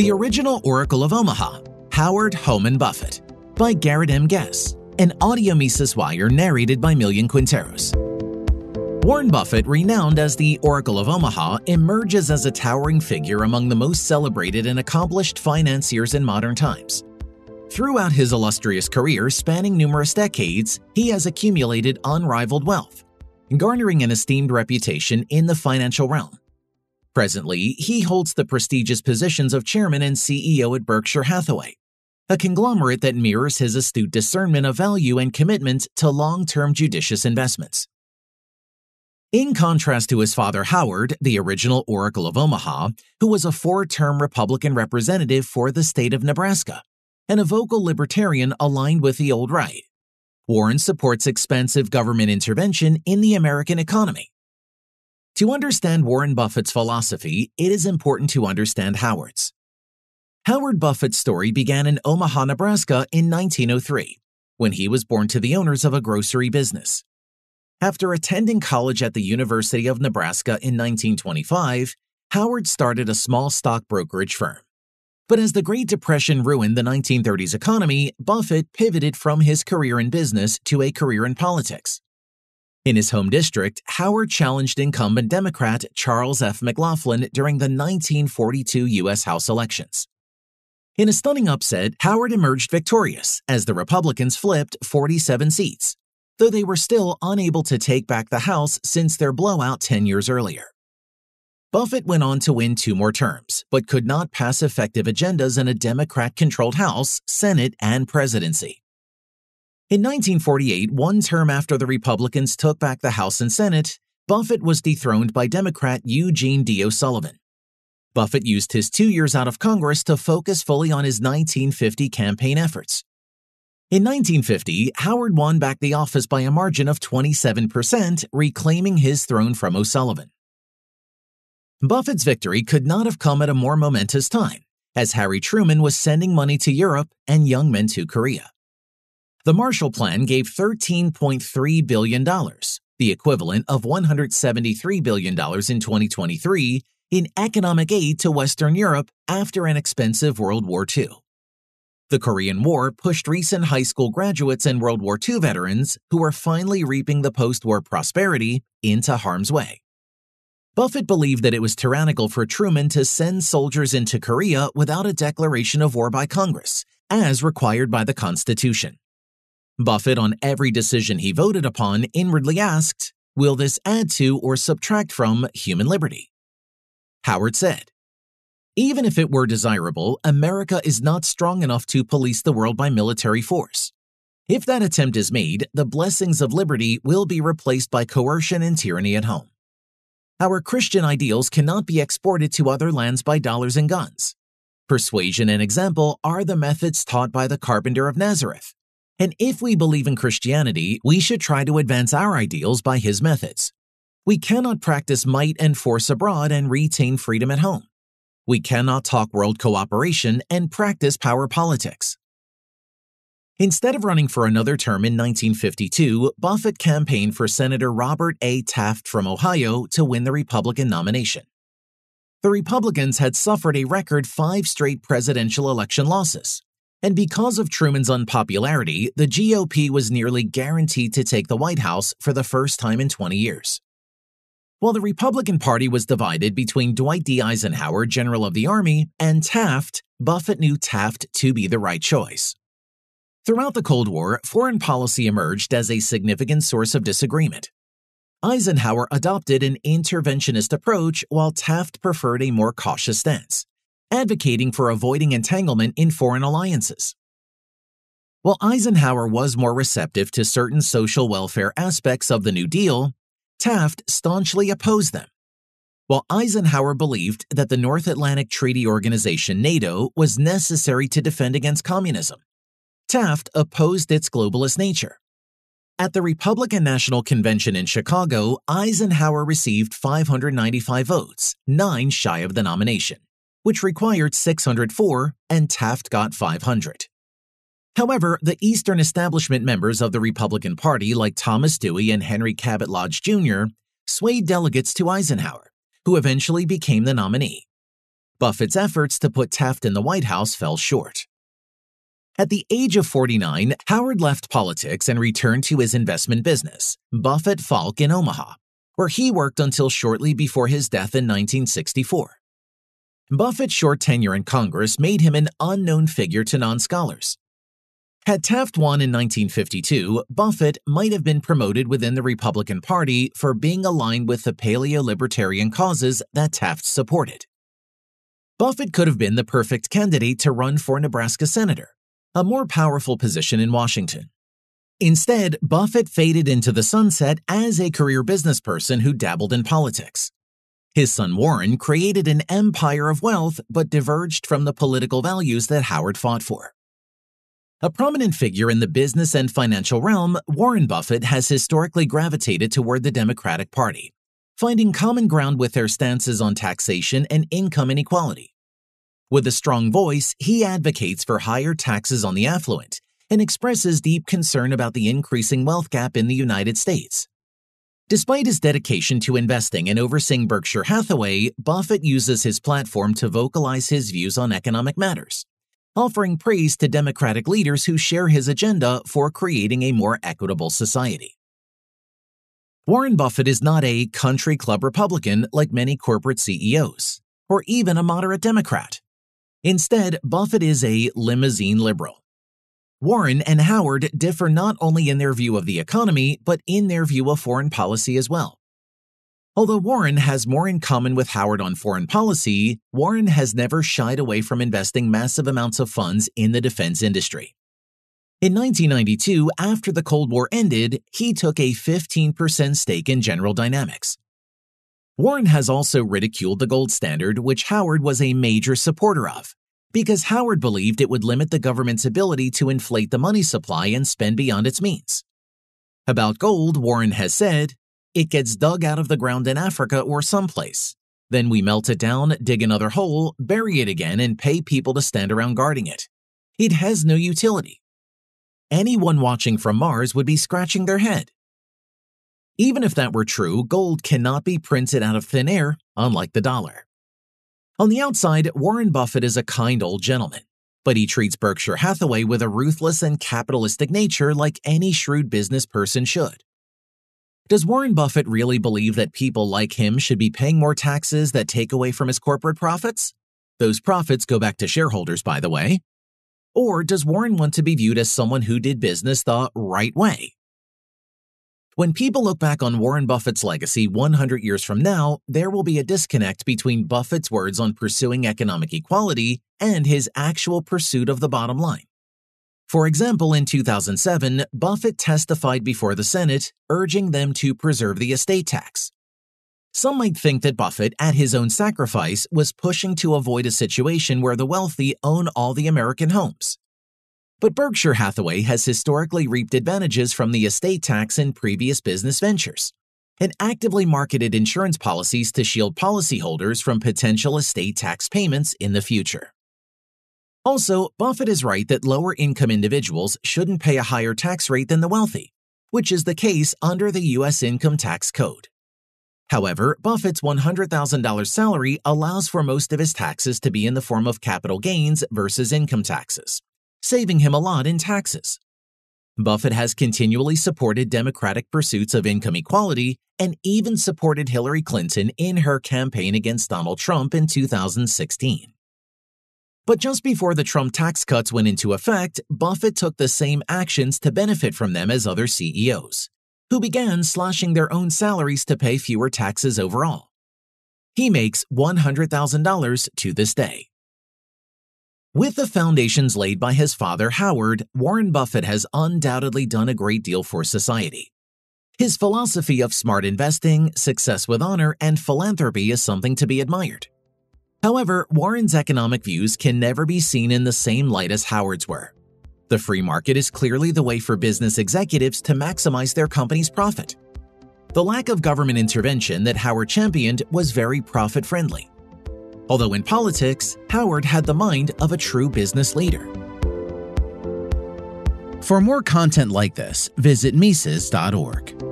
The Original Oracle of Omaha, Howard Homan Buffett, by Garrett M. Gess, an audio Mises Wire narrated by Millian Quinteros. Warren Buffett, renowned as the Oracle of Omaha, emerges as a towering figure among the most celebrated and accomplished financiers in modern times. Throughout his illustrious career spanning numerous decades, he has accumulated unrivaled wealth, garnering an esteemed reputation in the financial realm. Presently, he holds the prestigious positions of chairman and CEO at Berkshire Hathaway, a conglomerate that mirrors his astute discernment of value and commitment to long term judicious investments. In contrast to his father Howard, the original Oracle of Omaha, who was a four term Republican representative for the state of Nebraska and a vocal libertarian aligned with the old right, Warren supports expensive government intervention in the American economy. To understand Warren Buffett's philosophy, it is important to understand Howard's. Howard Buffett's story began in Omaha, Nebraska in 1903, when he was born to the owners of a grocery business. After attending college at the University of Nebraska in 1925, Howard started a small stock brokerage firm. But as the Great Depression ruined the 1930s economy, Buffett pivoted from his career in business to a career in politics. In his home district, Howard challenged incumbent Democrat Charles F. McLaughlin during the 1942 U.S. House elections. In a stunning upset, Howard emerged victorious as the Republicans flipped 47 seats, though they were still unable to take back the House since their blowout 10 years earlier. Buffett went on to win two more terms, but could not pass effective agendas in a Democrat controlled House, Senate, and presidency. In 1948, one term after the Republicans took back the House and Senate, Buffett was dethroned by Democrat Eugene D. O'Sullivan. Buffett used his two years out of Congress to focus fully on his 1950 campaign efforts. In 1950, Howard won back the office by a margin of 27%, reclaiming his throne from O'Sullivan. Buffett's victory could not have come at a more momentous time, as Harry Truman was sending money to Europe and young men to Korea. The Marshall Plan gave $13.3 billion, the equivalent of $173 billion in 2023, in economic aid to Western Europe after an expensive World War II. The Korean War pushed recent high school graduates and World War II veterans who were finally reaping the post war prosperity into harm's way. Buffett believed that it was tyrannical for Truman to send soldiers into Korea without a declaration of war by Congress, as required by the Constitution. Buffett, on every decision he voted upon, inwardly asked, Will this add to or subtract from human liberty? Howard said, even if it were desirable, America is not strong enough to police the world by military force. If that attempt is made, the blessings of liberty will be replaced by coercion and tyranny at home. Our Christian ideals cannot be exported to other lands by dollars and guns. Persuasion and example are the methods taught by the carpenter of Nazareth. And if we believe in Christianity, we should try to advance our ideals by his methods. We cannot practice might and force abroad and retain freedom at home. We cannot talk world cooperation and practice power politics. Instead of running for another term in 1952, Buffett campaigned for Senator Robert A. Taft from Ohio to win the Republican nomination. The Republicans had suffered a record five straight presidential election losses, and because of Truman's unpopularity, the GOP was nearly guaranteed to take the White House for the first time in 20 years. While the Republican Party was divided between Dwight D. Eisenhower, General of the Army, and Taft, Buffett knew Taft to be the right choice. Throughout the Cold War, foreign policy emerged as a significant source of disagreement. Eisenhower adopted an interventionist approach while Taft preferred a more cautious stance, advocating for avoiding entanglement in foreign alliances. While Eisenhower was more receptive to certain social welfare aspects of the New Deal, Taft staunchly opposed them. While Eisenhower believed that the North Atlantic Treaty Organization NATO was necessary to defend against communism, Taft opposed its globalist nature. At the Republican National Convention in Chicago, Eisenhower received 595 votes, nine shy of the nomination, which required 604, and Taft got 500. However, the Eastern establishment members of the Republican Party, like Thomas Dewey and Henry Cabot Lodge Jr., swayed delegates to Eisenhower, who eventually became the nominee. Buffett's efforts to put Taft in the White House fell short. At the age of 49, Howard left politics and returned to his investment business, Buffett Falk in Omaha, where he worked until shortly before his death in 1964. Buffett's short tenure in Congress made him an unknown figure to non scholars. Had Taft won in 1952, Buffett might have been promoted within the Republican Party for being aligned with the paleo libertarian causes that Taft supported. Buffett could have been the perfect candidate to run for Nebraska senator, a more powerful position in Washington. Instead, Buffett faded into the sunset as a career business person who dabbled in politics. His son Warren created an empire of wealth but diverged from the political values that Howard fought for. A prominent figure in the business and financial realm, Warren Buffett has historically gravitated toward the Democratic Party, finding common ground with their stances on taxation and income inequality. With a strong voice, he advocates for higher taxes on the affluent and expresses deep concern about the increasing wealth gap in the United States. Despite his dedication to investing and overseeing Berkshire Hathaway, Buffett uses his platform to vocalize his views on economic matters, offering praise to Democratic leaders who share his agenda for creating a more equitable society. Warren Buffett is not a country club Republican like many corporate CEOs, or even a moderate Democrat. Instead, Buffett is a limousine liberal. Warren and Howard differ not only in their view of the economy, but in their view of foreign policy as well. Although Warren has more in common with Howard on foreign policy, Warren has never shied away from investing massive amounts of funds in the defense industry. In 1992, after the Cold War ended, he took a 15% stake in General Dynamics, Warren has also ridiculed the gold standard, which Howard was a major supporter of, because Howard believed it would limit the government's ability to inflate the money supply and spend beyond its means. About gold, Warren has said, it gets dug out of the ground in Africa or someplace. Then we melt it down, dig another hole, bury it again, and pay people to stand around guarding it. It has no utility. Anyone watching from Mars would be scratching their head. Even if that were true, gold cannot be printed out of thin air, unlike the dollar. On the outside, Warren Buffett is a kind old gentleman, but he treats Berkshire Hathaway with a ruthless and capitalistic nature like any shrewd business person should. Does Warren Buffett really believe that people like him should be paying more taxes that take away from his corporate profits? Those profits go back to shareholders, by the way. Or does Warren want to be viewed as someone who did business the right way, when people look back on Warren Buffett's legacy 100 years from now, there will be a disconnect between Buffett's words on pursuing economic equality and his actual pursuit of the bottom line. For example, in 2007, Buffett testified before the Senate, urging them to preserve the estate tax. Some might think that Buffett, at his own sacrifice, was pushing to avoid a situation where the wealthy own all the American homes. But Berkshire Hathaway has historically reaped advantages from the estate tax in previous business ventures and actively marketed insurance policies to shield policyholders from potential estate tax payments in the future. Also, Buffett is right that lower income individuals shouldn't pay a higher tax rate than the wealthy, which is the case under the U.S. Income Tax Code. However, Buffett's $100,000 salary allows for most of his taxes to be in the form of capital gains versus income taxes saving him a lot in taxes. Buffett has continually supported Democratic pursuits of income equality and even supported Hillary Clinton in her campaign against Donald Trump in 2016. But just before the Trump tax cuts went into effect, Buffett took the same actions to benefit from them as other CEOs, who began slashing their own salaries to pay fewer taxes overall. He makes $100,000 to this day. With the foundations laid by his father, Howard, Warren Buffett has undoubtedly done a great deal for society. His philosophy of smart investing, success with honor, and philanthropy is something to be admired. However, Warren's economic views can never be seen in the same light as Howard's were. The free market is clearly the way for business executives to maximize their company's profit. The lack of government intervention that Howard championed was very profit friendly although in politics, Howard had the mind of a true business leader. For more content like this, visit Mises.org.